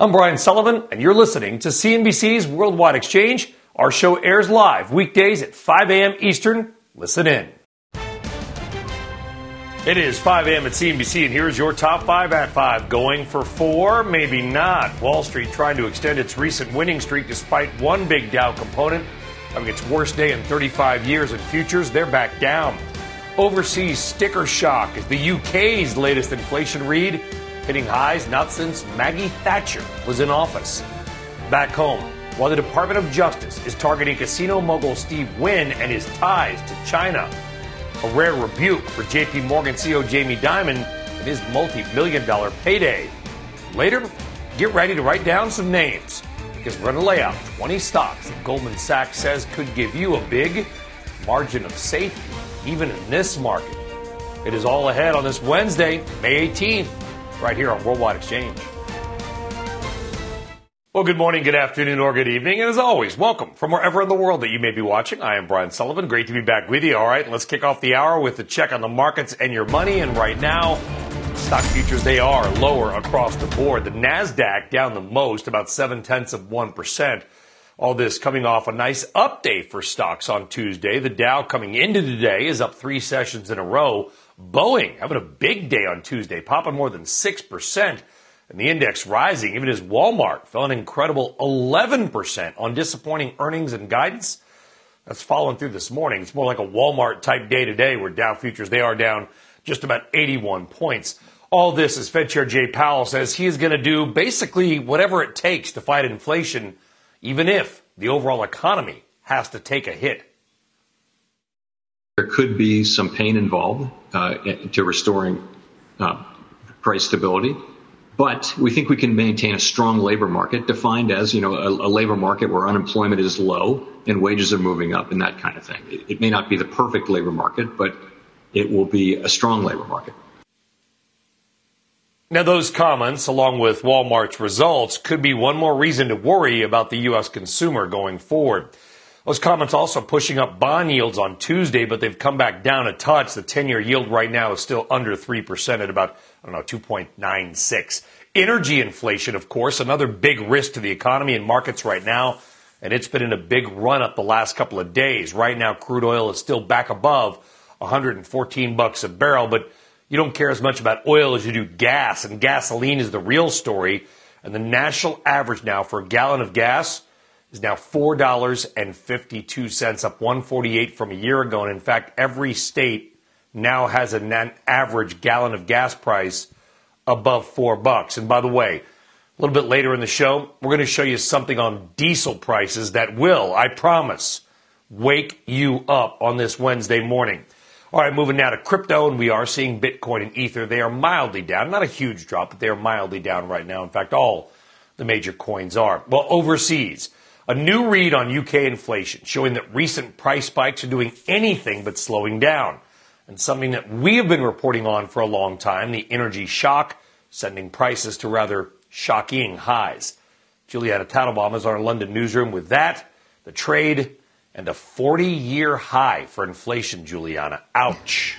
I'm Brian Sullivan, and you're listening to CNBC's Worldwide Exchange. Our show airs live weekdays at 5 a.m. Eastern. Listen in. It is 5 a.m. at CNBC, and here's your top five at five. Going for four? Maybe not. Wall Street trying to extend its recent winning streak despite one big Dow component having its worst day in 35 years, and futures, they're back down. Overseas sticker shock is the UK's latest inflation read hitting highs not since Maggie Thatcher was in office. Back home, while the Department of Justice is targeting casino mogul Steve Wynn and his ties to China. A rare rebuke for JP Morgan CEO Jamie Dimon and his multi million dollar payday. Later, get ready to write down some names because we're going to lay out 20 stocks that Goldman Sachs says could give you a big margin of safety, even in this market. It is all ahead on this Wednesday, May 18th right here on Worldwide Exchange. Well, good morning, good afternoon, or good evening. And as always, welcome from wherever in the world that you may be watching. I am Brian Sullivan. Great to be back with you. All right, let's kick off the hour with a check on the markets and your money. And right now, stock futures, they are lower across the board. The NASDAQ down the most, about seven tenths of 1%. All this coming off a nice update for stocks on Tuesday. The Dow coming into today is up three sessions in a row Boeing having a big day on Tuesday, popping more than 6%, and the index rising, even as Walmart fell an incredible 11% on disappointing earnings and guidance. That's fallen through this morning. It's more like a Walmart type day today where Dow futures, they are down just about 81 points. All this as Fed Chair Jay Powell says he is going to do basically whatever it takes to fight inflation, even if the overall economy has to take a hit. There could be some pain involved to restoring uh, price stability. But we think we can maintain a strong labor market defined as, you know, a, labor market where unemployment is low and wages are moving up and that kind of thing. It may not be the perfect labor market, but it will be a strong labor market. Now, those comments, along with Walmart's results, could be one more reason to worry about the U.S. consumer going forward. Those comments also pushing up bond yields on Tuesday, but they've come back down a touch. The 10 year yield right now is still under 3% at about, I don't know, 2.96. Energy inflation, of course, another big risk to the economy and markets right now. And it's been in a big run up the last couple of days. Right now, crude oil is still back above 114 bucks a barrel, but you don't care as much about oil as you do gas, and gasoline is the real story. And the national average now for a gallon of gas is now $4.52, up 148 from a year ago. And in fact, every state now has an average gallon of gas price above four bucks. And by the way, a little bit later in the show, we're going to show you something on diesel prices that will, I promise, wake you up on this Wednesday morning. All right, moving now to crypto, and we are seeing Bitcoin and Ether. They are mildly down. Not a huge drop, but they are mildly down right now. In fact, all the major coins are. Well, overseas, a new read on UK inflation showing that recent price spikes are doing anything but slowing down. And something that we have been reporting on for a long time the energy shock, sending prices to rather shocking highs. Julianna Tatelbaum is our London newsroom with that, the trade, and a 40 year high for inflation, Julianna. Ouch.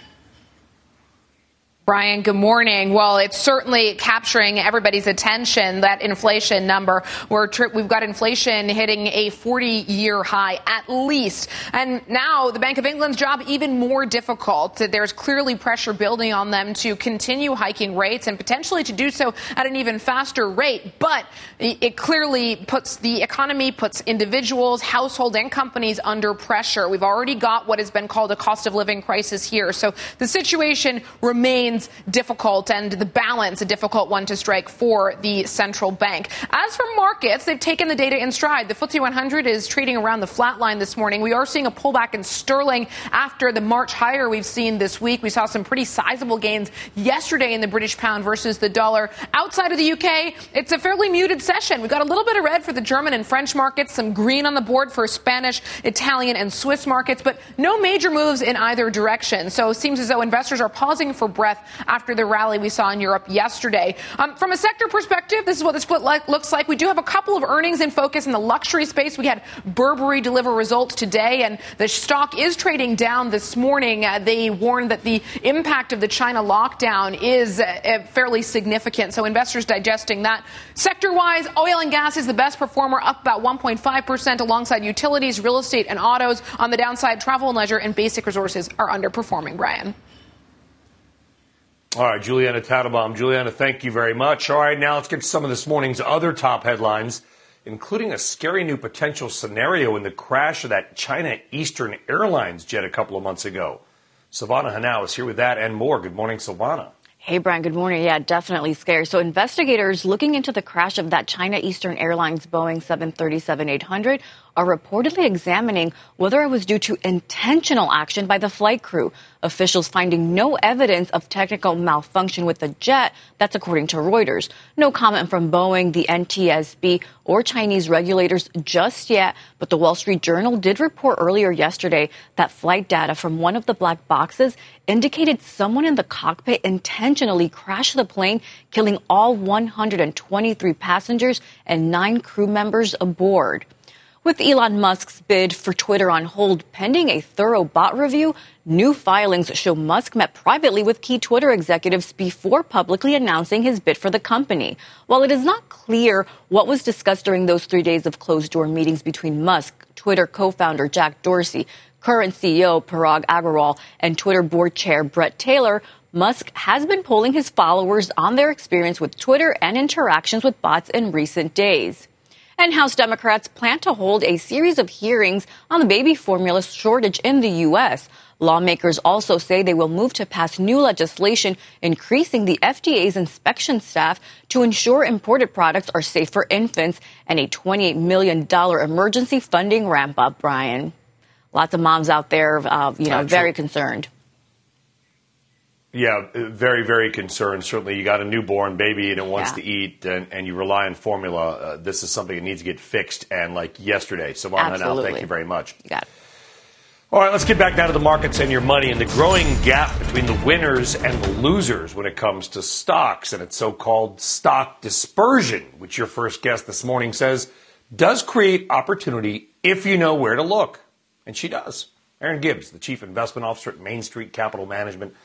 Brian, good morning. Well, it's certainly capturing everybody's attention, that inflation number. We're we've got inflation hitting a 40 year high at least. And now the Bank of England's job even more difficult. There's clearly pressure building on them to continue hiking rates and potentially to do so at an even faster rate. But it clearly puts the economy, puts individuals, households, and companies under pressure. We've already got what has been called a cost of living crisis here. So the situation remains remains difficult and the balance a difficult one to strike for the central bank. As for markets, they've taken the data in stride. The FTSE 100 is trading around the flat line this morning. We are seeing a pullback in sterling after the March higher we've seen this week. We saw some pretty sizable gains yesterday in the British pound versus the dollar. Outside of the UK, it's a fairly muted session. We've got a little bit of red for the German and French markets, some green on the board for Spanish, Italian, and Swiss markets, but no major moves in either direction. So it seems as though investors are pausing for breath after the rally we saw in Europe yesterday. Um, from a sector perspective, this is what the split looks like. We do have a couple of earnings in focus in the luxury space. We had Burberry deliver results today, and the stock is trading down this morning. Uh, they warned that the impact of the China lockdown is uh, fairly significant, so investors digesting that. Sector wise, oil and gas is the best performer, up about 1.5% alongside utilities, real estate, and autos. On the downside, travel and leisure and basic resources are underperforming, Brian. All right, Julianna Tatelbaum. Julianna, thank you very much. All right, now let's get to some of this morning's other top headlines, including a scary new potential scenario in the crash of that China Eastern Airlines jet a couple of months ago. Silvana Henao is here with that and more. Good morning, Silvana. Hey, Brian, good morning. Yeah, definitely scary. So, investigators looking into the crash of that China Eastern Airlines Boeing 737 800 are reportedly examining whether it was due to intentional action by the flight crew. Officials finding no evidence of technical malfunction with the jet. That's according to Reuters. No comment from Boeing, the NTSB, or Chinese regulators just yet. But the Wall Street Journal did report earlier yesterday that flight data from one of the black boxes indicated someone in the cockpit intentionally crashed the plane, killing all 123 passengers and nine crew members aboard. With Elon Musk's bid for Twitter on hold pending a thorough bot review, new filings show Musk met privately with key Twitter executives before publicly announcing his bid for the company. While it is not clear what was discussed during those three days of closed door meetings between Musk, Twitter co founder Jack Dorsey, current CEO Parag Agrawal, and Twitter board chair Bret Taylor, Musk has been polling his followers on their experience with Twitter and interactions with bots in recent days and House Democrats plan to hold a series of hearings on the baby formula shortage in the U.S. Lawmakers also say they will move to pass new legislation increasing the FDA's inspection staff to ensure imported products are safe for infants and a $28 million emergency funding ramp up, Brian. Lots of moms out there, uh, you know, very concerned. Yeah, very, very concerned. Certainly, you got a newborn baby and it wants yeah. to eat, and, and, you rely on formula. Uh, this is something that needs to get fixed. And like yesterday, Silvana Henao thank you very much. You got it. All right, let's get back down to the markets and your money and the growing gap between the winners and the losers when it comes to stocks and its so called stock dispersion, which your first guest this morning says does create opportunity if you know where to look. And she does. Erin Gibbs, the Chief Investment Officer at Main Street Capital Management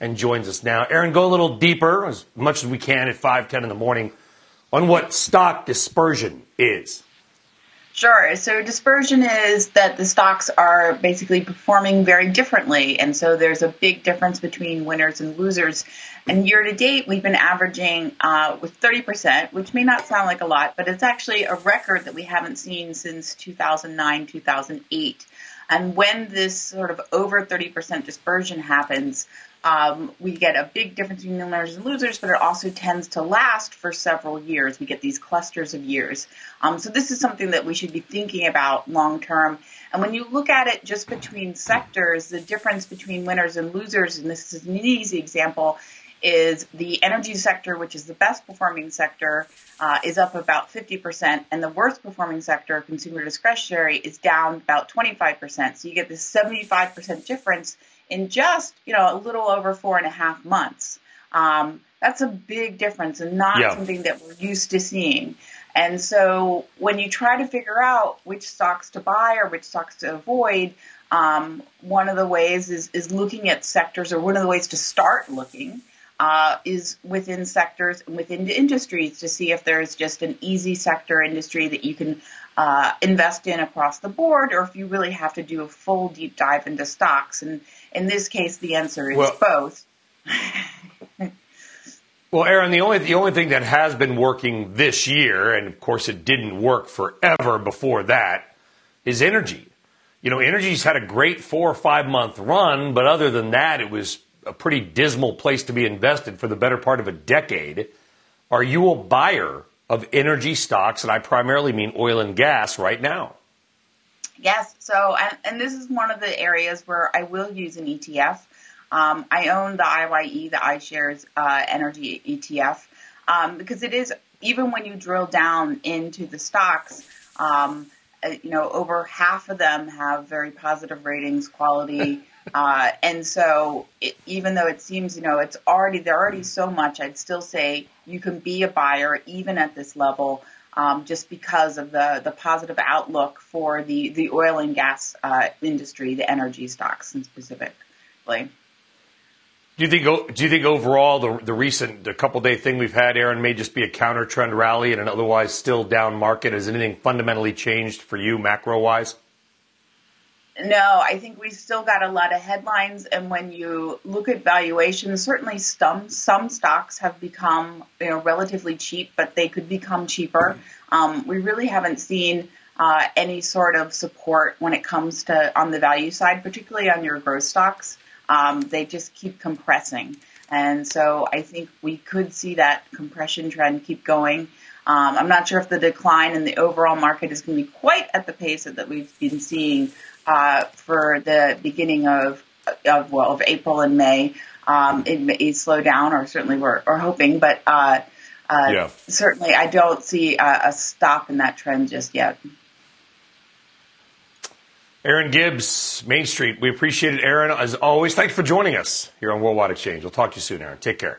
and joins us now. Erin, go a little deeper, as much as we can at 5:10 in the morning, on what stock dispersion is. Sure. So dispersion is that the stocks are basically performing very differently. And so there's a big difference between winners and losers. And year to date, we've been averaging uh, with 30%, which may not sound like a lot, but it's actually a record that we haven't seen since 2009, 2008. And when this sort of over 30% dispersion happens, um, we get a big difference between winners and losers, but it also tends to last for several years. We get these clusters of years. Um, so this is something that we should be thinking about long term. And when you look at it just between sectors, the difference between winners and losers, and this is an easy example, is the energy sector, which is the best performing sector, uh, is up about 50%, and the worst performing sector, consumer discretionary, is down about 25%. So you get this 75% difference in just you know a little over four and a half months. Um, that's a big difference and not yeah. something that we're used to seeing. And so when you try to figure out which stocks to buy or which stocks to avoid, um, one of the ways is, is looking at sectors, or one of the ways to start looking uh, is within sectors and within industries to see if there's just an easy sector industry that you can uh, invest in across the board, or if you really have to do a full deep dive into stocks. And in this case, the answer is well, both. well, Erin, the only the only thing that has been working this year, and of course it didn't work forever before that, is energy. You know, energy's had a great four or five month run, but other than that, it was a pretty dismal place to be invested for the better part of a decade. Are you a buyer of energy stocks? And I primarily mean oil and gas right now. Yes. So, and, and this is one of the areas where I will use an ETF. Um, I own the IYE, the iShares uh, Energy ETF, um, because it is even when you drill down into the stocks, um, uh, you know, over half of them have very positive ratings, quality. Uh, and so it, even though it seems, you know, it's already, there are already so much, I'd still say you can be a buyer even at this level. Um, just because of the, the positive outlook for the, the oil and gas uh, industry, the energy stocks in specifically. Do you think? Do you think overall the the recent the couple day thing we've had, Erin, may just be a counter trend rally in an otherwise still down market? Has anything fundamentally changed for you macro wise? No, I think we still got a lot of headlines, and when you look at valuations, certainly some some stocks have become you know relatively cheap, but they could become cheaper. Um, we really haven't seen uh, any sort of support when it comes to on the value side, particularly on your growth stocks um, they just keep compressing. And so I think we could see that compression trend keep going. Um, I'm not sure if the decline in the overall market is going to be quite at the pace that we've been seeing uh, for the beginning of of well of April and May. Um, it may slow down, or certainly we're, we're hoping, but uh, uh, yeah. certainly I don't see a, a stop in that trend just yet. Erin Gibbs, Main Street. We appreciate it, Erin. As always, thanks for joining us here on Worldwide Exchange. We'll talk to you soon, Erin. Take care.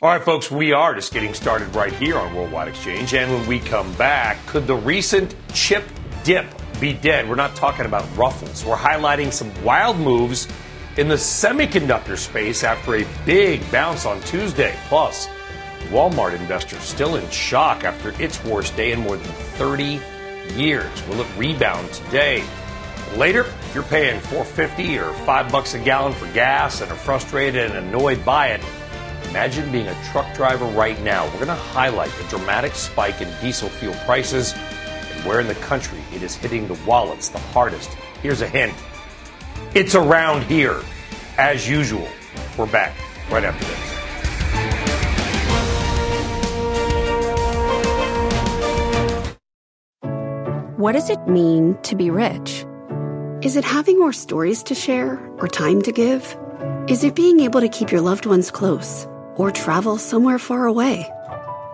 All right, folks, we are just getting started right here on Worldwide Exchange. And when we come back, could the recent chip dip be dead? We're not talking about ruffles. We're highlighting some wild moves in the semiconductor space after a big bounce on Tuesday. Plus, Walmart investors still in shock after its worst day in more than 30 years. Will it rebound today? Later, if you're paying 450 or 5 bucks a gallon for gas and are frustrated and annoyed by it, imagine being a truck driver right now. We're going to highlight the dramatic spike in diesel fuel prices where in the country it is hitting the wallets the hardest. Here's a hint. It's around here. As usual. We're back right after this. What does it mean to be rich? Is it having more stories to share or time to give? Is it being able to keep your loved ones close or travel somewhere far away?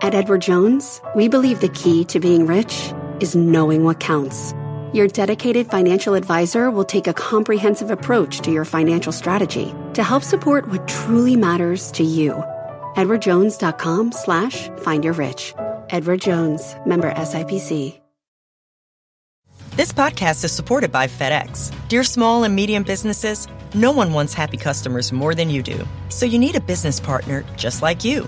At Edward Jones, we believe the key to being rich is knowing what counts. Your dedicated financial advisor will take a comprehensive approach to your financial strategy to help support what truly matters to you. EdwardJones.com slash find your rich. Edward Jones, member SIPC. This podcast is supported by FedEx. Dear small and medium businesses, no one wants happy customers more than you do. So you need a business partner just like you.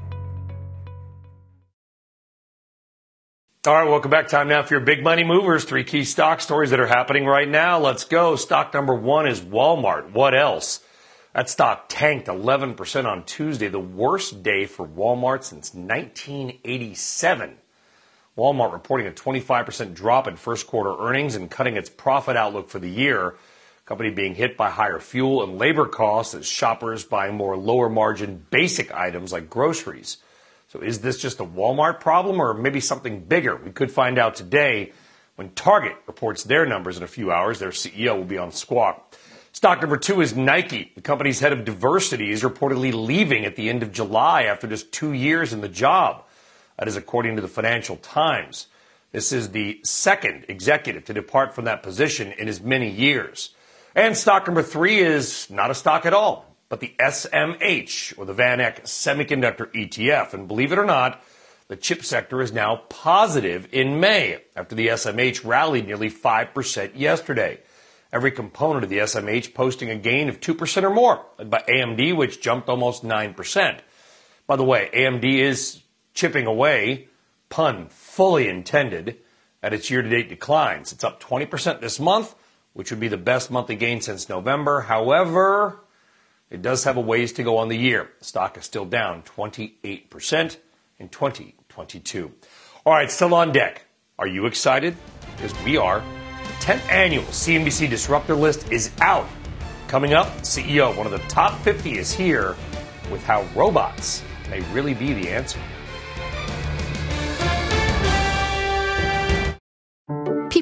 All right, welcome back. Time now for your big money movers. Three key stock stories that are happening right now. Let's go. Stock number one is Walmart. What else? That stock tanked 11% on Tuesday, the worst day for Walmart since 1987. Walmart reporting a 25% drop in first quarter earnings and cutting its profit outlook for the year. Company being hit by higher fuel and labor costs as shoppers buying more lower margin basic items like groceries. So is this just a Walmart problem or maybe something bigger? We could find out today when Target reports their numbers in a few hours. Their CEO will be on Squawk. Stock number two is Nike. The company's head of diversity is reportedly leaving at the end of July after just two years in the job. That is according to the Financial Times. This is the second executive to depart from that position in as many years. And stock number three is not a stock at all but the SMH, or the VanEck Semiconductor ETF. And believe it or not, the chip sector is now positive in May after the SMH rallied nearly 5% yesterday. Every component of the SMH posting a gain of 2% or more, led by AMD, which jumped almost 9%. By the way, AMD is chipping away, pun fully intended, at its year to date declines. It's up 20% this month, which would be the best monthly gain since November. However, it does have a ways to go on the year. Stock is still down 28% in 2022. All right, still on deck. Are you excited? Because we are. The 10th annual CNBC Disruptor List is out. Coming up, CEO, one of the top 50 is here with how robots may really be the answer.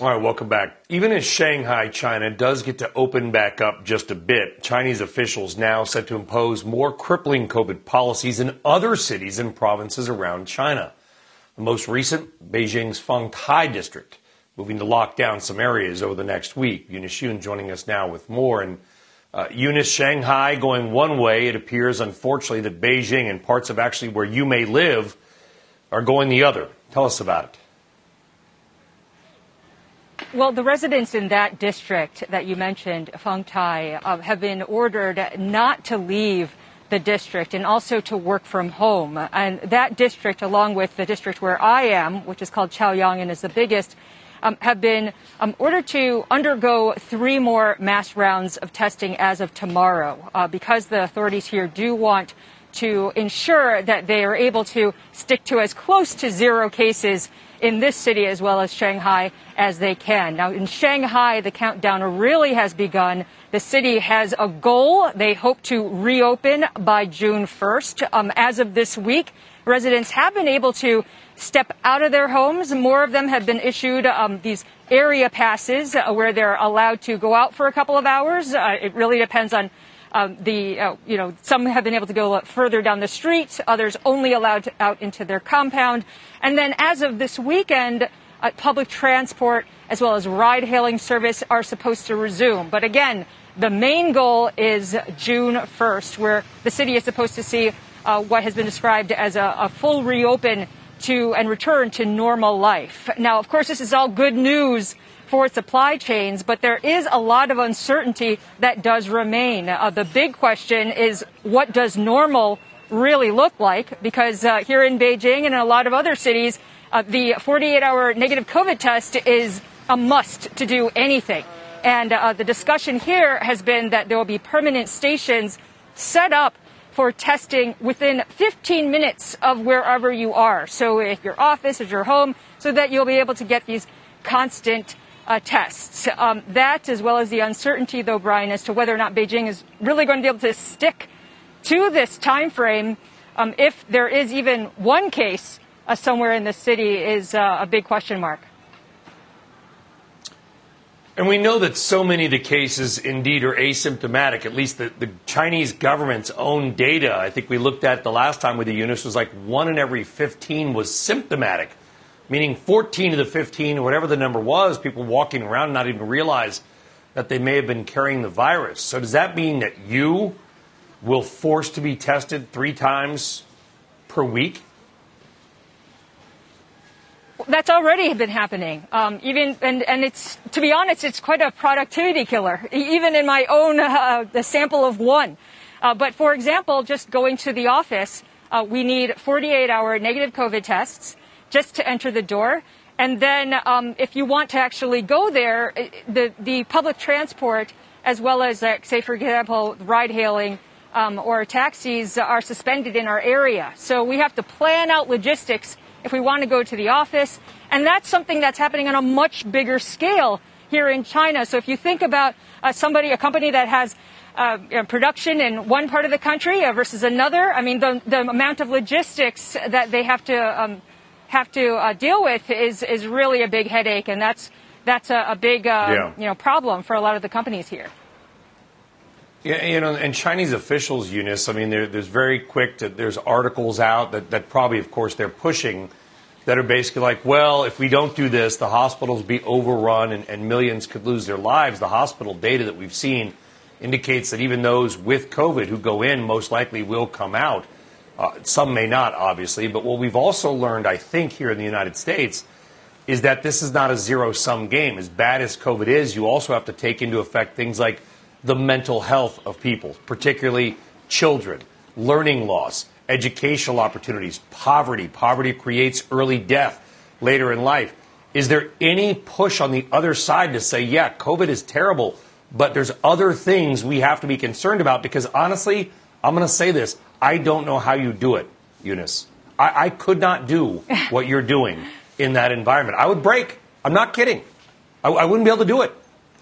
All right, welcome back. Even as Shanghai, China does get to open back up just a bit, Chinese officials now set to impose more crippling COVID policies in other cities and provinces around China. The most recent, Beijing's Fengtai district, moving to lock down some areas over the next week. Eunice joining us now with more. And uh, Eunice, Shanghai going one way. It appears, unfortunately, that Beijing and parts of actually where you may live are going the other. Tell us about it. Well, the residents in that district that you mentioned, Fengtai, uh, have been ordered not to leave the district and also to work from home. And that district, along with the district where I am, which is called Chaoyang and is the biggest, um, have been um, ordered to undergo three more mass rounds of testing as of tomorrow uh, because the authorities here do want to ensure that they are able to stick to as close to zero cases in this city as well as Shanghai as they can. Now, in Shanghai, the countdown really has begun. The city has a goal. They hope to reopen by June 1st. Um, as of this week, residents have been able to step out of their homes. More of them have been issued um, these area passes uh, where they're allowed to go out for a couple of hours. Uh, it really depends on um, the, uh, you know, some have been able to go further down the street, others only allowed to, out into their compound. And then as of this weekend, uh, public transport as well as ride hailing service are supposed to resume. But again, the main goal is June 1st, where the city is supposed to see uh, what has been described as a, a full reopen to and return to normal life. Now, of course, this is all good news for supply chains, but there is a lot of uncertainty that does remain. Uh, the big question is what does normal really look like? Because uh, here in Beijing and in a lot of other cities, uh, the 48 hour negative COVID test is a must to do anything. And uh, the discussion here has been that there will be permanent stations set up for testing within 15 minutes of wherever you are. So if your office is your home, so that you'll be able to get these constant uh, tests. Um, that, as well as the uncertainty, though, Brian, as to whether or not Beijing is really going to be able to stick to this time frame, um, if there is even one case uh, somewhere in the city, is uh, a big question mark. And we know that so many of the cases indeed are asymptomatic, at least the, the, Chinese government's own data. I think we looked at the last time with the Eunice was like one in every 15 was symptomatic meaning 14 of the 15, or whatever the number was, people walking around not even realize that they may have been carrying the virus. So does that mean that you will force to be tested three times per week? That's already been happening. Um, even and, and it's to be honest, it's quite a productivity killer. Even in my own uh, the sample of one. Uh, but for example, just going to the office, uh, we need 48-hour negative COVID tests just to enter the door. And then um, if you want to actually go there, the, the public transport, as well as, uh, say, for example, ride hailing um, or taxis, are suspended in our area. So we have to plan out logistics if we want to go to the office. And that's something that's happening on a much bigger scale here in China. So if you think about uh, somebody, a company that has uh, production in one part of the country uh, versus another, I mean, the, the amount of logistics that they have to um, have to uh, deal with is is really a big headache, and that's that's a, a big uh, yeah. you know problem for a lot of the companies here. Yeah, you know, and Chinese officials, Eunice, I mean, there's very quick to, there's articles out that, that probably, of course, they're pushing that are basically like, well, if we don't do this, the hospitals be overrun and, and millions could lose their lives. The hospital data that we've seen indicates that even those with COVID who go in most likely will come out. Uh, some may not, obviously, but what we've also learned, I think, here in the United States is that this is not a zero sum game. As bad as COVID is, you also have to take into effect things like the mental health of people, particularly children, learning loss, educational opportunities, poverty. Poverty creates early death later in life. Is there any push on the other side to say, yeah, COVID is terrible, but there's other things we have to be concerned about? Because honestly, I'm going to say this I don't know how you do it, Eunice. I, I could not do what you're doing in that environment. I would break. I'm not kidding. I, I wouldn't be able to do it.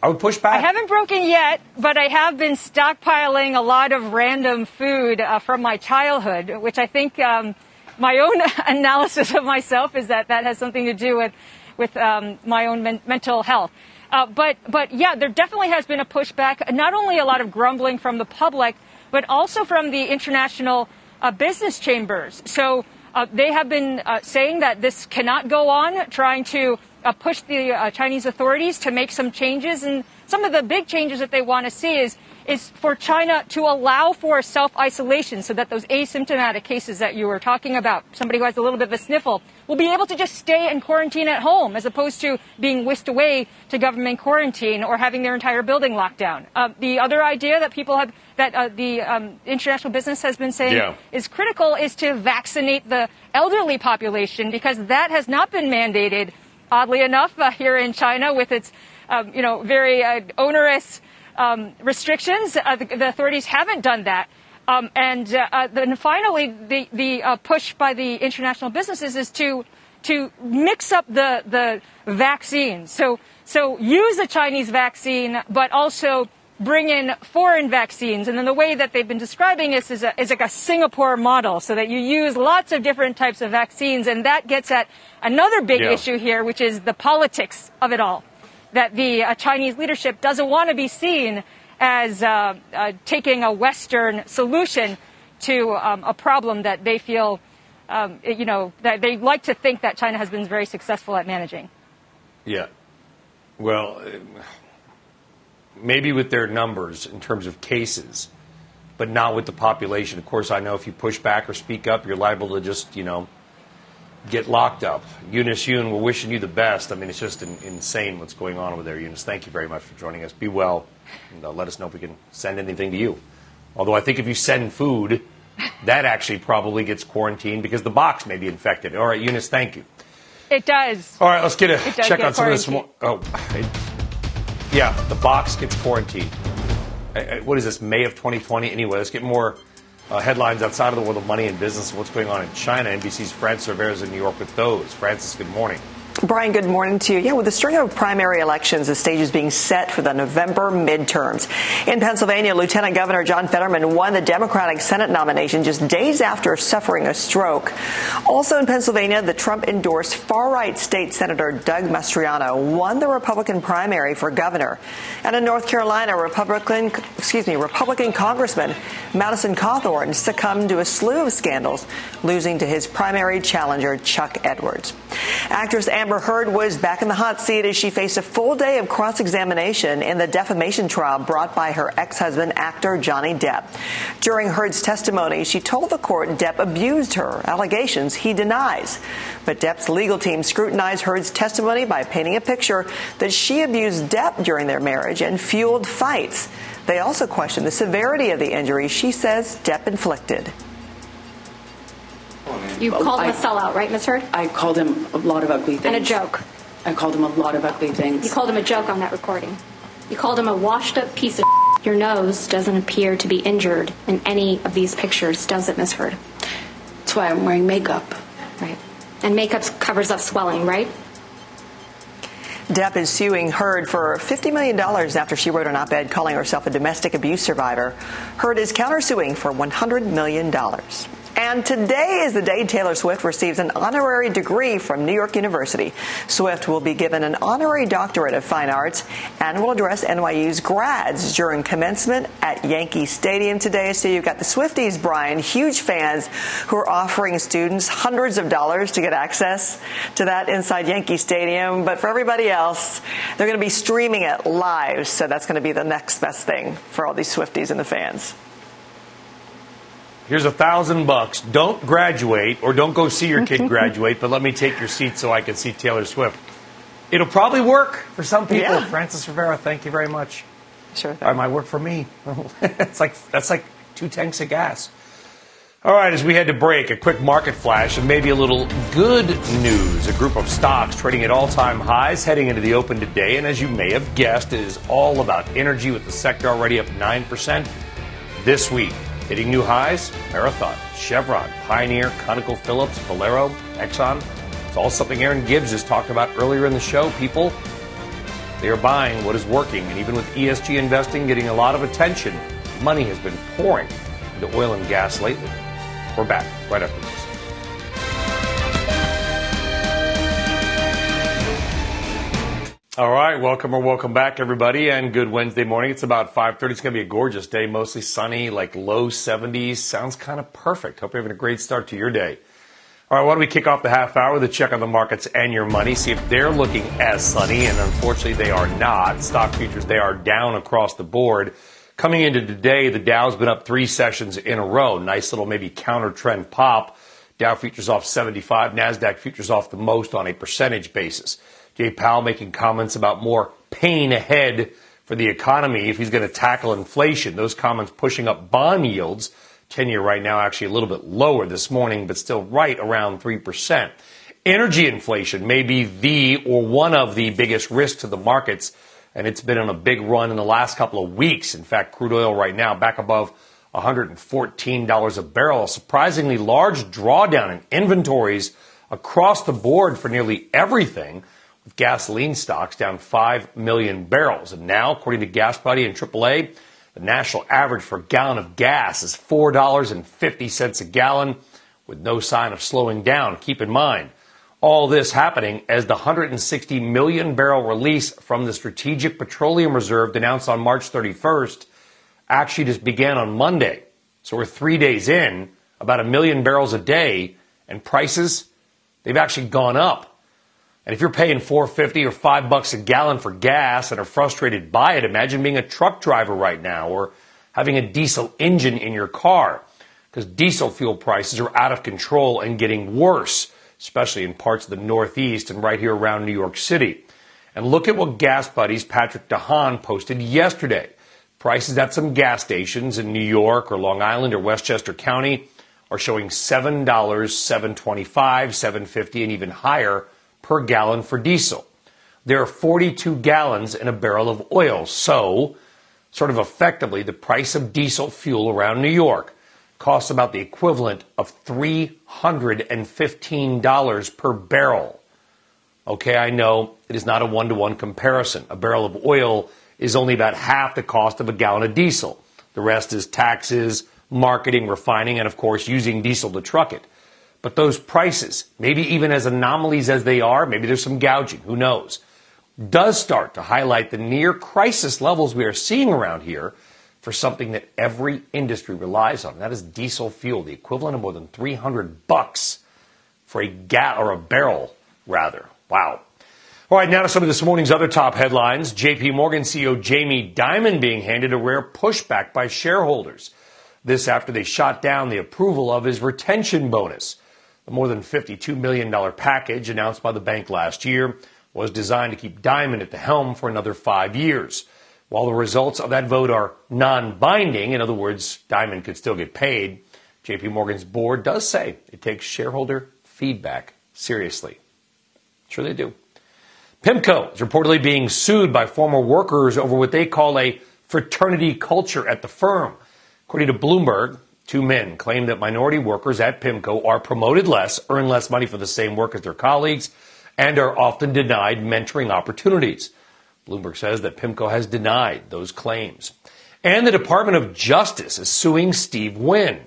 I would push back. I haven't broken yet, but I have been stockpiling a lot of random food uh, from my childhood, which I think um, my own analysis of myself is that that has something to do with with um, my own men- mental health. Uh, but but yeah, there definitely has been a pushback. Not only a lot of grumbling from the public, but also from the international uh, business chambers. So uh, they have been uh, saying that this cannot go on, trying to uh, push the uh, Chinese authorities to make some changes. And some of the big changes that they want to see is is for China to allow for self isolation so that those asymptomatic cases that you were talking about, somebody who has a little bit of a sniffle, will be able to just stay in quarantine at home as opposed to being whisked away to government quarantine or having their entire building locked down. Uh, the other idea that people have, that uh, the um, international business has been saying yeah. is critical is to vaccinate the elderly population because that has not been mandated, oddly enough, uh, here in China with its, um, you know, very uh, onerous um, restrictions. Uh, the, the, authorities haven't done that. Um, and uh, uh, then finally, the, the uh, push by the international businesses is to to mix up the the vaccines. So so use the Chinese vaccine, but also bring in foreign vaccines. And then the way that they've been describing this is, a, is like a Singapore model, so that you use lots of different types of vaccines, and that gets at another big yeah. issue here, which is the politics of it all that the uh, Chinese leadership doesn't want to be seen as uh, uh, taking a Western solution to um, a problem that they feel, um, you know, that they like to think that China has been very successful at managing. Yeah. Well, maybe with their numbers in terms of cases, but not with the population. Of course, I know if you push back or speak up, you're liable to just, you know, get locked up. Eunice Yoon, we're wishing you the best. I mean, it's just in, insane what's going on over there, Eunice. Thank you very much for joining us. Be well, and uh, let us know if we can send anything to you. Although I think if you send food, that actually probably gets quarantined because the box may be infected. All right, Eunice, thank you. It does. All right, let's get a check get on some of this. More, oh, it, yeah, the box gets quarantined. What is this, May of 2020? Anyway, let's get more uh, headlines outside of the world of money and business what's going on in China. NBC's Frances Rivera is in New York with those. Frances, good morning. Brian, good morning to you. Yeah, with a string of primary elections, the stage is being set for the November midterms. In Pennsylvania, Lieutenant Governor John Fetterman won the Democratic Senate nomination just days after suffering a stroke. Also in Pennsylvania, the Trump endorsed far right state Senator Doug Mastriano won the Republican primary for governor. And in North Carolina, Republican, excuse me, Republican Congressman Madison Cawthorn succumbed to a slew of scandals, losing to his primary challenger, Chuck Edwards. Actress Amber Amber Heard was back in the hot seat as she faced a full day of cross examination in the defamation trial brought by her ex husband, actor Johnny Depp. During Heard's testimony, she told the court Depp abused her, allegations he denies. But Depp's legal team scrutinized Heard's testimony by painting a picture that she abused Depp during their marriage and fueled fights. They also questioned the severity of the injury she says Depp inflicted. You oh, called him a sellout, right, Ms. Heard? I called him a lot of ugly things. And a joke. I called him a lot of ugly things. You called him a joke on that recording. You called him a washed up piece of Your nose doesn't appear to be injured in any of these pictures, does it, Ms. Heard? That's why I'm wearing makeup. Right. And makeup covers up swelling, right? Depp is suing Heard for $50 million after she wrote an op ed calling herself a domestic abuse survivor. Heard is countersuing for $100 million. And today is the day Taylor Swift receives an honorary degree from New York University. Swift will be given an honorary doctorate of fine arts and will address NYU's grads during commencement at Yankee Stadium today. So you've got the Swifties, Brian, huge fans who are offering students hundreds of dollars to get access to that inside Yankee Stadium. But for everybody else, they're going to be streaming it live. So that's going to be the next best thing for all these Swifties and the fans. Here's a thousand bucks. Don't graduate or don't go see your kid graduate, but let me take your seat so I can see Taylor Swift. It'll probably work for some people. Yeah. Frances Rivera, thank you very much. Sure. It might work for me. it's like that's like two tanks of gas. All right, as we head to break, a quick market flash and maybe a little good news. A group of stocks trading at all-time highs heading into the open today, and as you may have guessed, it is all about energy with the sector already up 9% this week. Hitting new highs, Marathon, Chevron, Pioneer, ConocoPhillips, Valero, Exxon. It's all something Erin Gibbs has talked about earlier in the show. People, they are buying what is working. And even with ESG investing getting a lot of attention, money has been pouring into oil and gas lately. We're back right after this. All right, welcome or welcome back, everybody, and good Wednesday morning. It's about 5.30. It's going to be a gorgeous day, mostly sunny, like low 70s. Sounds kind of perfect. Hope you're having a great start to your day. All right, why don't we kick off the half hour with a check on the markets and your money, see if they're looking as sunny, and unfortunately they are not. Stock futures, they are down across the board. Coming into today, the Dow's been up three sessions in a row. Nice little maybe counter trend pop. Dow futures off 75, NASDAQ futures off the most on a percentage basis. Jay Powell making comments about more pain ahead for the economy if he's going to tackle inflation. Those comments pushing up bond yields. 10 year right now actually a little bit lower this morning, but still right around 3%. Energy inflation may be the or one of the biggest risks to the markets, and it's been on a big run in the last couple of weeks. In fact, crude oil right now back above $114 a barrel, surprisingly large drawdown in inventories across the board for nearly everything gasoline stocks down 5 million barrels. And now, according to Gas Buddy and AAA, the national average for a gallon of gas is $4.50 a gallon with no sign of slowing down. Keep in mind, all this happening as the 160 million barrel release from the Strategic Petroleum Reserve announced on March 31st actually just began on Monday. So we're three days in, about a million barrels a day, and prices, they've actually gone up. And if you're paying 450 or 5 bucks a gallon for gas and are frustrated by it, imagine being a truck driver right now or having a diesel engine in your car because diesel fuel prices are out of control and getting worse, especially in parts of the Northeast and right here around New York City. And look at what Gas Buddies Patrick DeHaan posted yesterday. Prices at some gas stations in New York or Long Island or Westchester County are showing $7, $7.25, $7.50, and even higher per gallon for diesel. There are 42 gallons in a barrel of oil, so sort of effectively the price of diesel fuel around New York costs about the equivalent of $315 per barrel. Okay, I know it is not a one to one comparison. A barrel of oil is only about half the cost of a gallon of diesel. The rest is taxes, marketing, refining, and of course using diesel to truck it. But those prices, maybe even as anomalies as they are, maybe there's some gouging, who knows, does start to highlight the near crisis levels we are seeing around here for something that every industry relies on. That is diesel fuel, the equivalent of more than 300 bucks for a gal or a barrel rather. Wow. All right, now to some of this morning's other top headlines. JP Morgan CEO Jamie Dimon being handed a rare pushback by shareholders. This after they shot down the approval of his retention bonus. The more than $52 million package announced by the bank last year was designed to keep Dimon at the helm for another five years. While the results of that vote are non binding, in other words, Dimon could still get paid, JP Morgan's board does say it takes shareholder feedback seriously. Sure, they do. PIMCO is reportedly being sued by former workers over what they call a fraternity culture at the firm. According to Bloomberg, two men claim that minority workers at PIMCO are promoted less, earn less money for the same work as their colleagues, and are often denied mentoring opportunities. Bloomberg says that PIMCO has denied those claims. And the Department of Justice is suing Steve Wynn.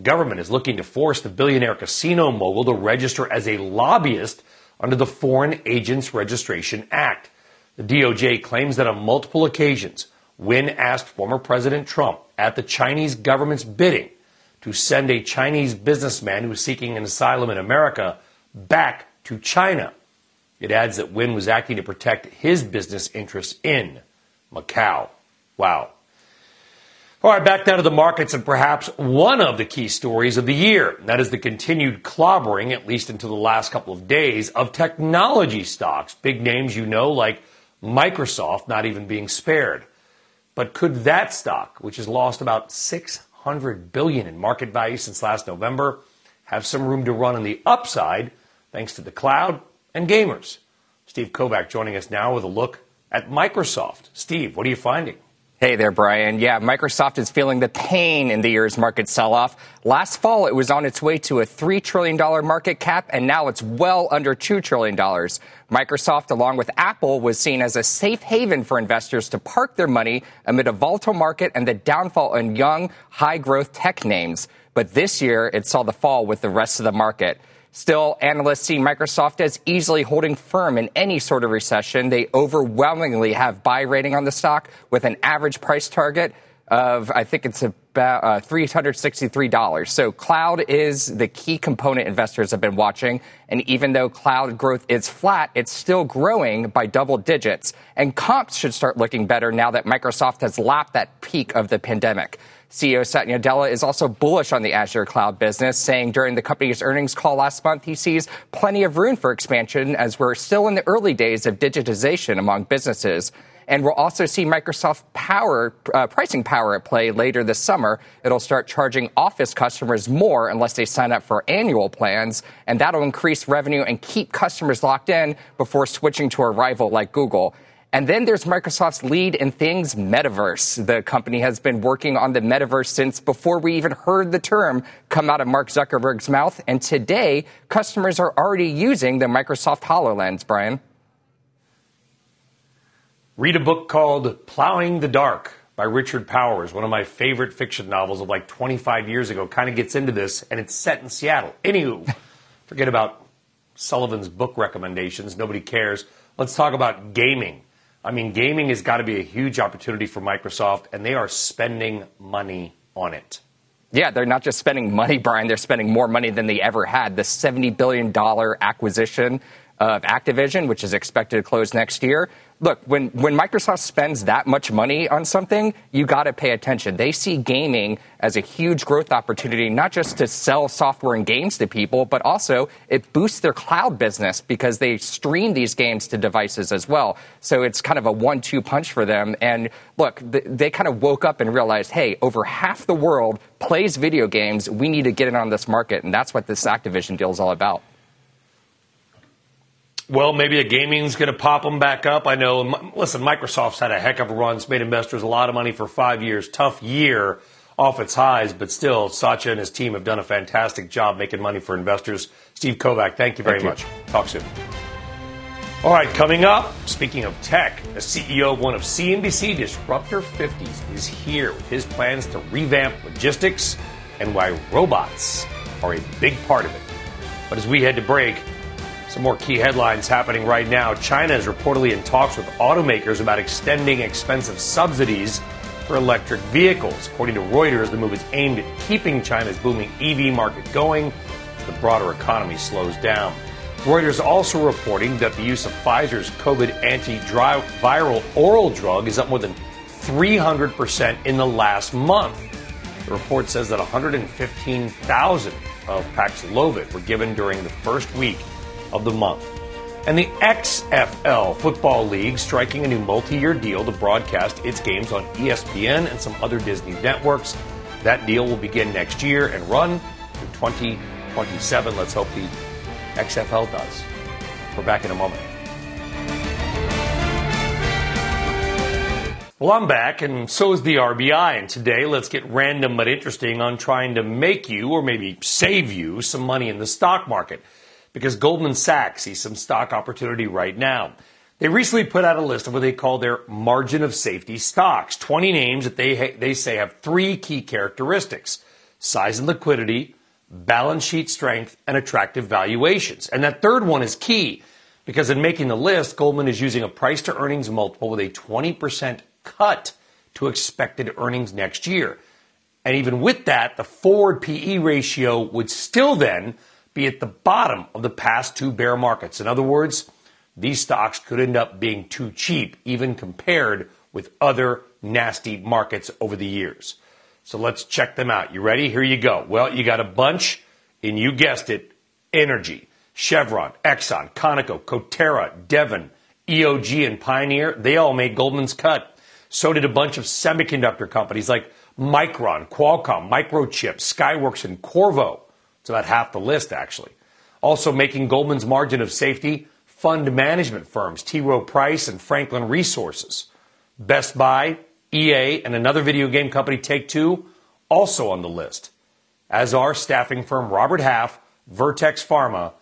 Government is looking to force the billionaire casino mogul to register as a lobbyist under the Foreign Agents Registration Act. The DOJ claims that on multiple occasions, Wynn asked former President Trump at the Chinese government's bidding to send a Chinese businessman who is seeking an asylum in America back to China. It adds that Wynn was acting to protect his business interests in Macau. Wow. All right, back down to the markets and perhaps one of the key stories of the year. That is the continued clobbering, at least until the last couple of days, of technology stocks. Big names you know, like Microsoft, not even being spared. But could that stock, which has lost about 600 billion in market value since last November, have some room to run on the upside thanks to the cloud and gamers? Steve Kovach joining us now with a look at Microsoft. Steve, what are you finding? Hey there, Brian. Yeah, Microsoft is feeling the pain in the year's market sell off. Last fall, it was on its way to a $3 trillion market cap, and now it's well under $2 trillion. Microsoft, along with Apple, was seen as a safe haven for investors to park their money amid a volatile market and the downfall in young, high growth tech names. But this year, it saw the fall with the rest of the market. Still, analysts see Microsoft as easily holding firm in any sort of recession. They overwhelmingly have buy rating on the stock with an average price target of, I think it's about uh, $363. So cloud is the key component investors have been watching. And even though cloud growth is flat, it's still growing by double digits. And comps should start looking better now that Microsoft has lapped that peak of the pandemic. CEO Satya Nadella is also bullish on the Azure cloud business, saying during the company's earnings call last month, he sees plenty of room for expansion as we're still in the early days of digitization among businesses. And we'll also see Microsoft power, uh, pricing power at play later this summer. It'll start charging Office customers more unless they sign up for annual plans, and that'll increase revenue and keep customers locked in before switching to a rival like Google. And then there's Microsoft's lead in things metaverse. The company has been working on the metaverse since before we even heard the term come out of Mark Zuckerberg's mouth. And today, customers are already using the Microsoft HoloLens, Brian. Read a book called Plowing the Dark by Richard Powers, one of my favorite fiction novels of like 25 years ago, kind of gets into this, and it's set in Seattle. Anywho, forget about Sullivan's book recommendations. Nobody cares. Let's talk about gaming. I mean, gaming has got to be a huge opportunity for Microsoft, and they are spending money on it. Yeah, they're not just spending money, Brian, they're spending more money than they ever had. The $70 billion acquisition of Activision, which is expected to close next year, look, when, when Microsoft spends that much money on something, you got to pay attention. They see gaming as a huge growth opportunity, not just to sell software and games to people, but also it boosts their cloud business because they stream these games to devices as well. So it's kind of a one two punch for them. And look, they kind of woke up and realized, hey, over half the world plays video games. We need to get in on this market. And that's what this Activision deal is all about. Well, maybe a gaming's going to pop them back up. I know. Listen, Microsoft's had a heck of a run. It's made investors a lot of money for five years. Tough year off its highs, but still, Satya and his team have done a fantastic job making money for investors. Steve Kovach, thank you very thank much. Talk soon. All right, coming up, speaking of tech, the CEO of one of CNBC Disruptor 50s is here with his plans to revamp logistics and why robots are a big part of it. But as we head to break, some more key headlines happening right now. China is reportedly in talks with automakers about extending expensive subsidies for electric vehicles. According to Reuters, the move is aimed at keeping China's booming EV market going as the broader economy slows down. Reuters also reporting that the use of Pfizer's COVID antiviral oral drug is up more than 300% in the last month. The report says that 115,000 of Paxlovid were given during the first week of the month. And the XFL Football League striking a new multi year deal to broadcast its games on ESPN and some other Disney networks. That deal will begin next year and run through 2027. Let's hope the XFL does. We're back in a moment. Well, I'm back, and so is the RBI. And today, let's get random but interesting on trying to make you, or maybe save you, some money in the stock market. Because Goldman Sachs sees some stock opportunity right now. They recently put out a list of what they call their margin of safety stocks 20 names that they, they say have three key characteristics size and liquidity, balance sheet strength, and attractive valuations. And that third one is key because in making the list, Goldman is using a price to earnings multiple with a 20% cut to expected earnings next year. And even with that, the forward PE ratio would still then be at the bottom of the past two bear markets. In other words, these stocks could end up being too cheap, even compared with other nasty markets over the years. So let's check them out. You ready? Here you go. Well, you got a bunch, and you guessed it energy. Chevron, Exxon, Conoco, Coterra, Devon, EOG, and Pioneer, they all made Goldman's cut. So did a bunch of semiconductor companies like Micron, Qualcomm, Microchip, Skyworks, and Qorvo. It's about half the list, actually. Also making Goldman's margin of safety, fund management firms, T. Rowe Price and Franklin Resources. Best Buy, EA, and another video game company, Take Two, also on the list. As are staffing firm Robert Half, Vertex Pharma,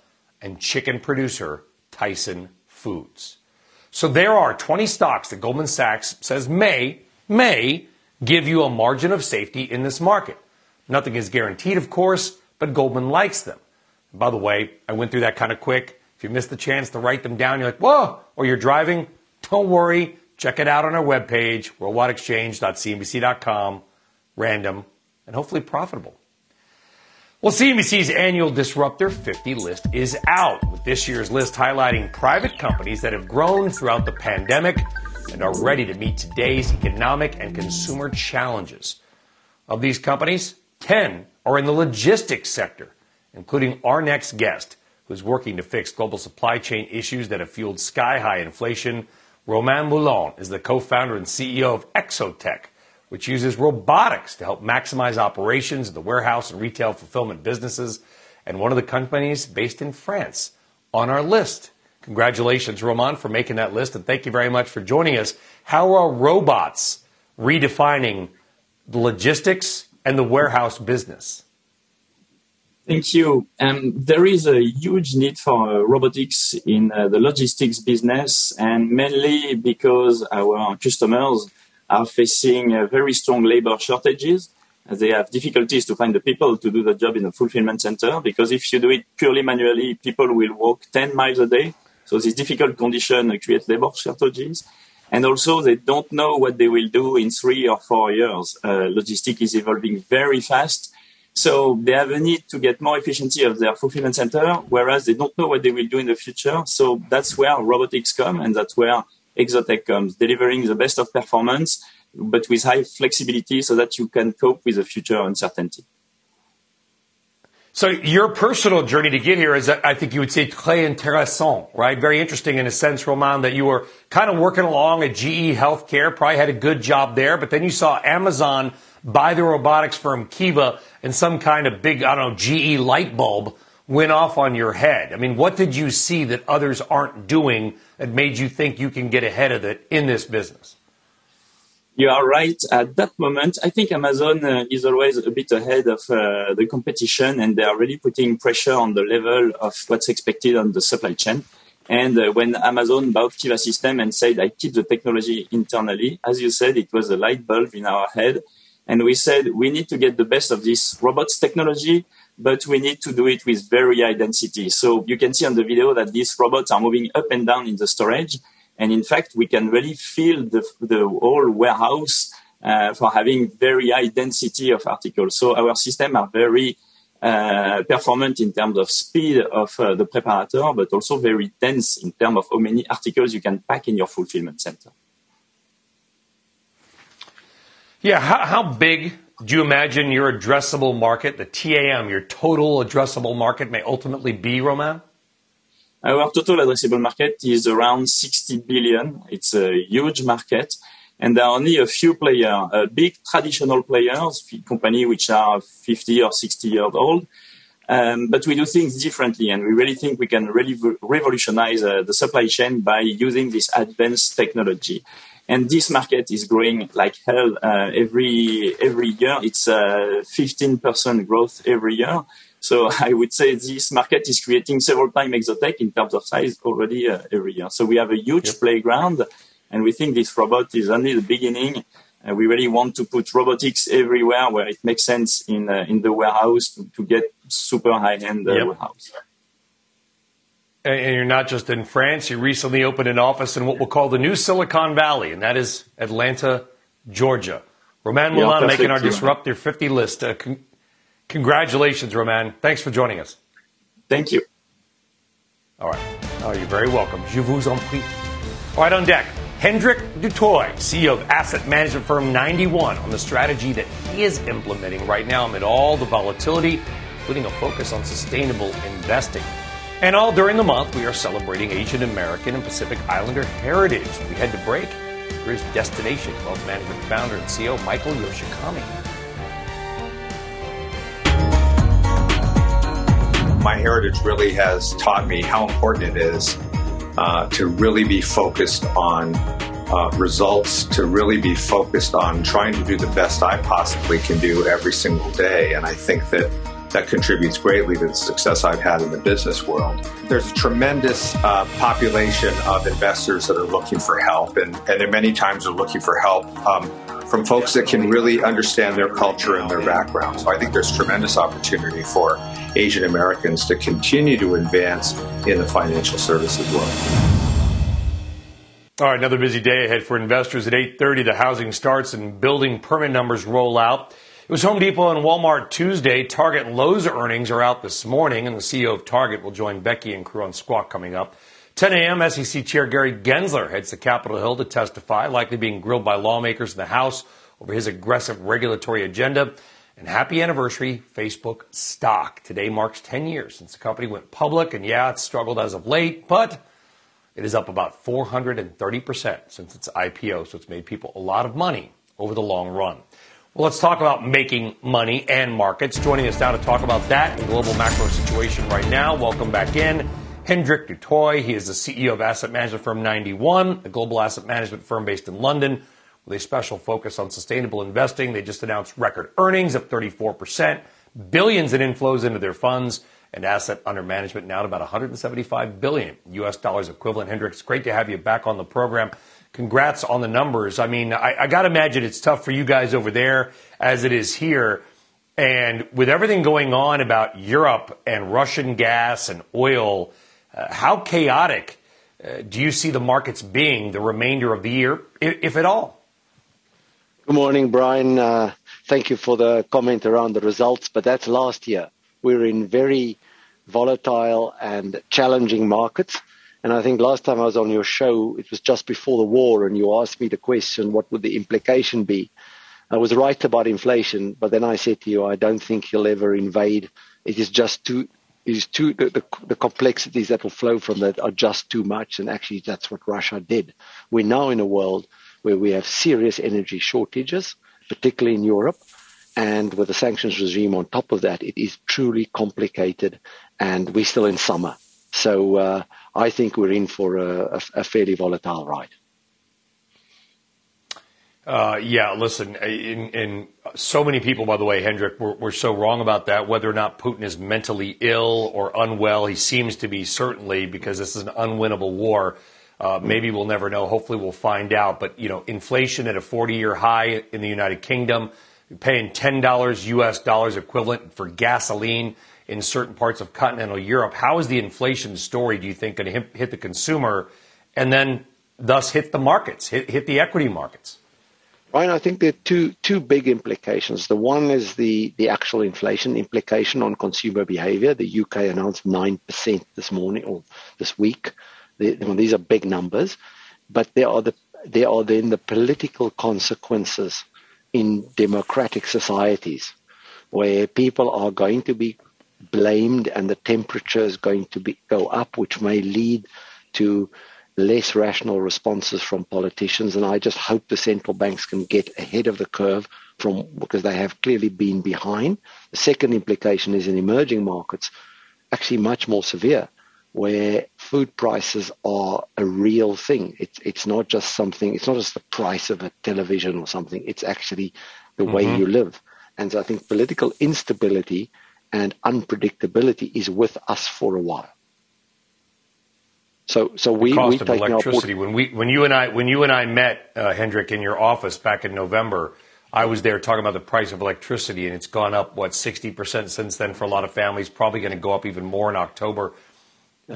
and chicken producer Tyson Foods. So there are 20 stocks that Goldman Sachs says may, may give you a margin of safety in this market. Nothing is guaranteed, of course, but Goldman likes them. By the way, I went through that kind of quick. If you missed the chance to write them down, you're like, whoa, or you're driving, don't worry. Check it out on our webpage, worldwideexchange.cnbc.com, random, and hopefully profitable. Well, CNBC's annual Disruptor 50 list is out, with this year's list highlighting private companies that have grown throughout the pandemic and are ready to meet today's economic and consumer challenges. Of these companies, 10 are in the logistics sector, including our next guest, who's working to fix global supply chain issues that have fueled sky high inflation. Romain Moulin is the co founder and CEO of Exotec, which uses robotics to help maximize operations in the warehouse and retail fulfillment businesses, and one of the companies based in France on our list. Congratulations, Roman, for making that list, and thank you very much for joining us. How are robots redefining the logistics and the warehouse business? Thank you. Um, there is a huge need for uh, robotics in uh, the logistics business, and mainly because our customers are facing uh, very strong labor shortages. They have difficulties to find the people to do the job in a fulfillment center because if you do it purely manually, people will walk 10 miles a day. So this difficult condition creates labor shortages. And also they don't know what they will do in three or four years. Uh, logistics is evolving very fast. So they have a need to get more efficiency of their fulfillment center, whereas they don't know what they will do in the future. So that's where robotics come and that's where Exotec comes, delivering the best of performance, but with high flexibility so that you can cope with the future uncertainty. So your personal journey to get here is, I think you would say, très intéressant, right? Very interesting in a sense, Roman, that you were kind of working along at GE Healthcare, probably had a good job there, but then you saw Amazon buy the robotics firm Kiva and some kind of big, I don't know, GE light bulb went off on your head. I mean, what did you see that others aren't doing that made you think you can get ahead of it in this business? You are right. At that moment, I think Amazon uh, is always a bit ahead of uh, the competition and they are really putting pressure on the level of what's expected on the supply chain. And uh, when Amazon bought Kiva System and said, I keep the technology internally, as you said, it was a light bulb in our head. And we said, we need to get the best of this robots technology but we need to do it with very high density. So you can see on the video that these robots are moving up and down in the storage. And in fact, we can really fill the, the whole warehouse uh, for having very high density of articles. So our system are very uh, performant in terms of speed of uh, the preparator, but also very dense in terms of how many articles you can pack in your fulfillment center. Yeah, how, how big do you imagine your addressable market, the TAM, your total addressable market, may ultimately be, Roman? Our total addressable market is around 60 billion. It's a huge market. and there are only a few players, uh, big traditional players, companies which are 50 or 60 years old. Um, but we do things differently, and we really think we can really revolutionize uh, the supply chain by using this advanced technology. And this market is growing like hell uh, every every year. It's uh, 15% growth every year. So I would say this market is creating several times Exotec in terms of size already uh, every year. So we have a huge yep. playground, and we think this robot is only the beginning. Uh, we really want to put robotics everywhere where it makes sense in uh, in the warehouse to, to get super high end uh, yep. warehouse. And you're not just in France. You recently opened an office in what we'll call the new Silicon Valley, and that is Atlanta, Georgia. Roman Moulin yeah, making our Disruptor 50 list. Uh, con- congratulations, Roman. Thanks for joining us. Thank you. All right. Oh, you're very welcome. Je vous en prie. All right, on deck. Hendrik du Toit, CEO of asset management firm 91, on the strategy that he is implementing right now amid all the volatility, including a focus on sustainable investing. And all during the month, we are celebrating Asian American and Pacific Islander heritage. We head to break. Here's Destination Wealth Management founder and CEO Michael Yoshikami. My heritage really has taught me how important it is uh, to really be focused on uh, results, to really be focused on trying to do the best I possibly can do every single day. And I think that that contributes greatly to the success I've had in the business world. There's a tremendous uh, population of investors that are looking for help, and, and many times are looking for help um, from folks that can really understand their culture and their background. So I think there's tremendous opportunity for Asian Americans to continue to advance in the financial services world. All right, another busy day ahead for investors. At 8:30, the housing starts and building permit numbers roll out. It was Home Depot and Walmart Tuesday. Target Lowe's earnings are out this morning, and the CEO of Target will join Becky and crew on Squawk coming up. 10 a.m., SEC Chair Gary Gensler heads to Capitol Hill to testify, likely being grilled by lawmakers in the House over his aggressive regulatory agenda. And happy anniversary, Facebook stock. Today marks 10 years since the company went public, and yeah, it's struggled as of late, but it is up about 430% since its IPO, so it's made people a lot of money over the long run. Well, let's talk about making money and markets. Joining us now to talk about that and global macro situation right now, welcome back in. Hendrik du Toit. He is the CEO of asset management firm 91, a global asset management firm based in London with a special focus on sustainable investing. They just announced record earnings up 34%, billions in inflows into their funds, and asset under management now at about 175 billion US dollars equivalent. Hendrik, it's great to have you back on the program congrats on the numbers. I mean, I, I got to imagine it's tough for you guys over there as it is here. And with everything going on about Europe and Russian gas and oil, uh, how chaotic uh, do you see the markets being the remainder of the year, if, if at all? Good morning, Brian. Uh, thank you for the comment around the results, but that's last year. We're in very volatile and challenging markets. And I think last time I was on your show, it was just before the war, and you asked me the question, what would the implication be? I was right about inflation, but then I said to you, I don't think he'll ever invade. It is just too, it is too, the, the, the complexities that will flow from that are just too much. And actually, that's what Russia did. We're now in a world where we have serious energy shortages, particularly in Europe. And with the sanctions regime on top of that, it is truly complicated, and we're still in summer. So uh, I think we're in for a, a fairly volatile ride. Uh, yeah, listen, and so many people, by the way, Hendrik, were, were, so wrong about that. Whether or not Putin is mentally ill or unwell, he seems to be certainly because this is an unwinnable war. Uh, maybe we'll never know. Hopefully, we'll find out. But you know, inflation at a 40-year high in the United Kingdom, paying ten dollars U.S. dollars equivalent for gasoline in certain parts of continental Europe. How is the inflation story, do you think, going to hit the consumer and then thus hit the markets, hit, hit the equity markets? Ryan, I think there are two two big implications. The one is the, the actual inflation implication on consumer behavior. The UK announced 9% this morning or this week. These are big numbers, but there are the are then the political consequences in democratic societies where people are going to be blamed and the temperature is going to be, go up, which may lead to less rational responses from politicians. And I just hope the central banks can get ahead of the curve from because they have clearly been behind. The second implication is in emerging markets, actually much more severe, where food prices are a real thing. It's it's not just something. It's not just the price of a television or something. It's actually the mm-hmm. way you live. And so I think political instability and unpredictability is with us for a while. So, so we, the cost we of electricity. When we, when you and I, when you and I met, uh, Hendrik, in your office back in November, I was there talking about the price of electricity, and it's gone up what sixty percent since then for a lot of families. Probably going to go up even more in October.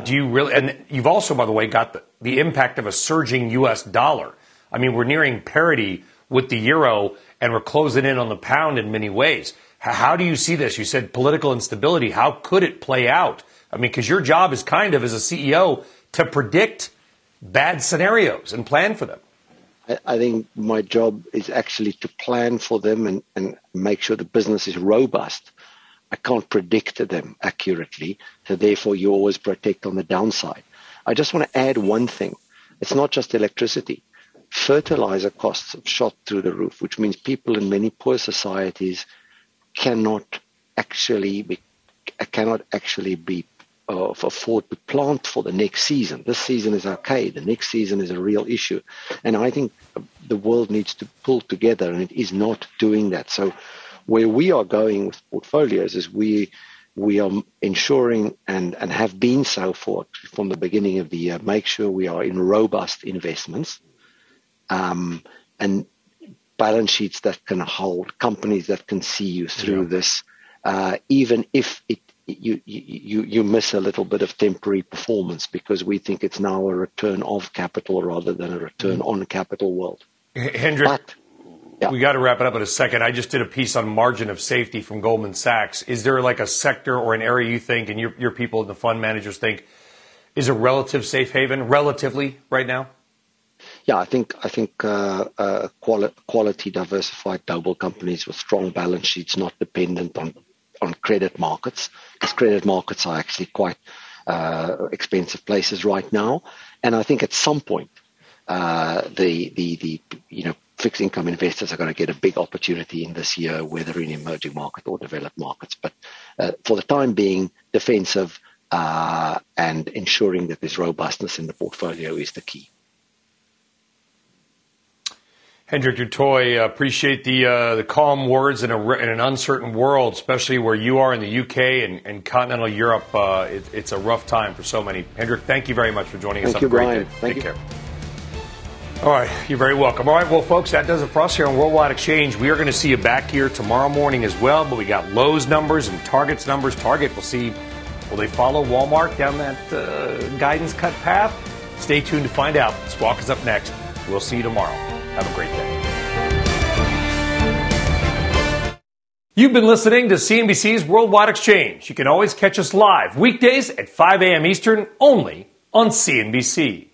Do you really? And you've also, by the way, got the, the impact of a surging U.S. dollar. I mean, we're nearing parity with the euro, and we're closing in on the pound in many ways. How do you see this? You said political instability. How could it play out? I mean, because your job is kind of as a CEO to predict bad scenarios and plan for them. I think my job is actually to plan for them and, and make sure the business is robust. I can't predict them accurately, so therefore you always protect on the downside. I just want to add one thing. It's not just electricity. Fertilizer costs have shot through the roof, which means people in many poor societies cannot actually be cannot actually be uh, afford to plant for the next season. This season is okay. The next season is a real issue. And I think the world needs to pull together, and it is not doing that. So, where we are going with portfolios is we we are ensuring and, and have been so for from the beginning of the year, make sure we are in robust investments um, and balance sheets that can hold, companies that can see you through yeah. this, uh, even if it you, you, you miss a little bit of temporary performance because we think it's now a return of capital rather than a return mm. on capital world. Hendrik, but, yeah. we got to wrap it up in a second. I just did a piece on margin of safety from Goldman Sachs. Is there like a sector or an area you think, and your, your people and the fund managers think, is a relative safe haven relatively right now? Yeah, I think I think uh, uh, quali- quality, diversified global companies with strong balance sheets, not dependent on on credit markets, because credit markets are actually quite uh, expensive places right now. And I think at some point, uh, the the the you know fixed income investors are going to get a big opportunity in this year, whether in emerging market or developed markets. But uh, for the time being, defensive uh, and ensuring that there's robustness in the portfolio is the key. Hendrik du Toit, uh, appreciate the uh, the calm words in, a, in an uncertain world, especially where you are in the UK and, and continental Europe. Uh, it, it's a rough time for so many. Hendrik, thank you very much for joining thank us. Thank you, Brian. Take you. care. All right, you're very welcome. All right, well, folks, that does it for us here on Worldwide Exchange. We are going to see you back here tomorrow morning as well, but we got Lowe's numbers and Target's numbers. Target, we'll see, will they follow Walmart down that uh, guidance cut path? Stay tuned to find out. Squawk is up next. We'll see you tomorrow. Have a great day. You've been listening to CNBC's Worldwide Exchange. You can always catch us live weekdays at 5 a.m. Eastern only on CNBC.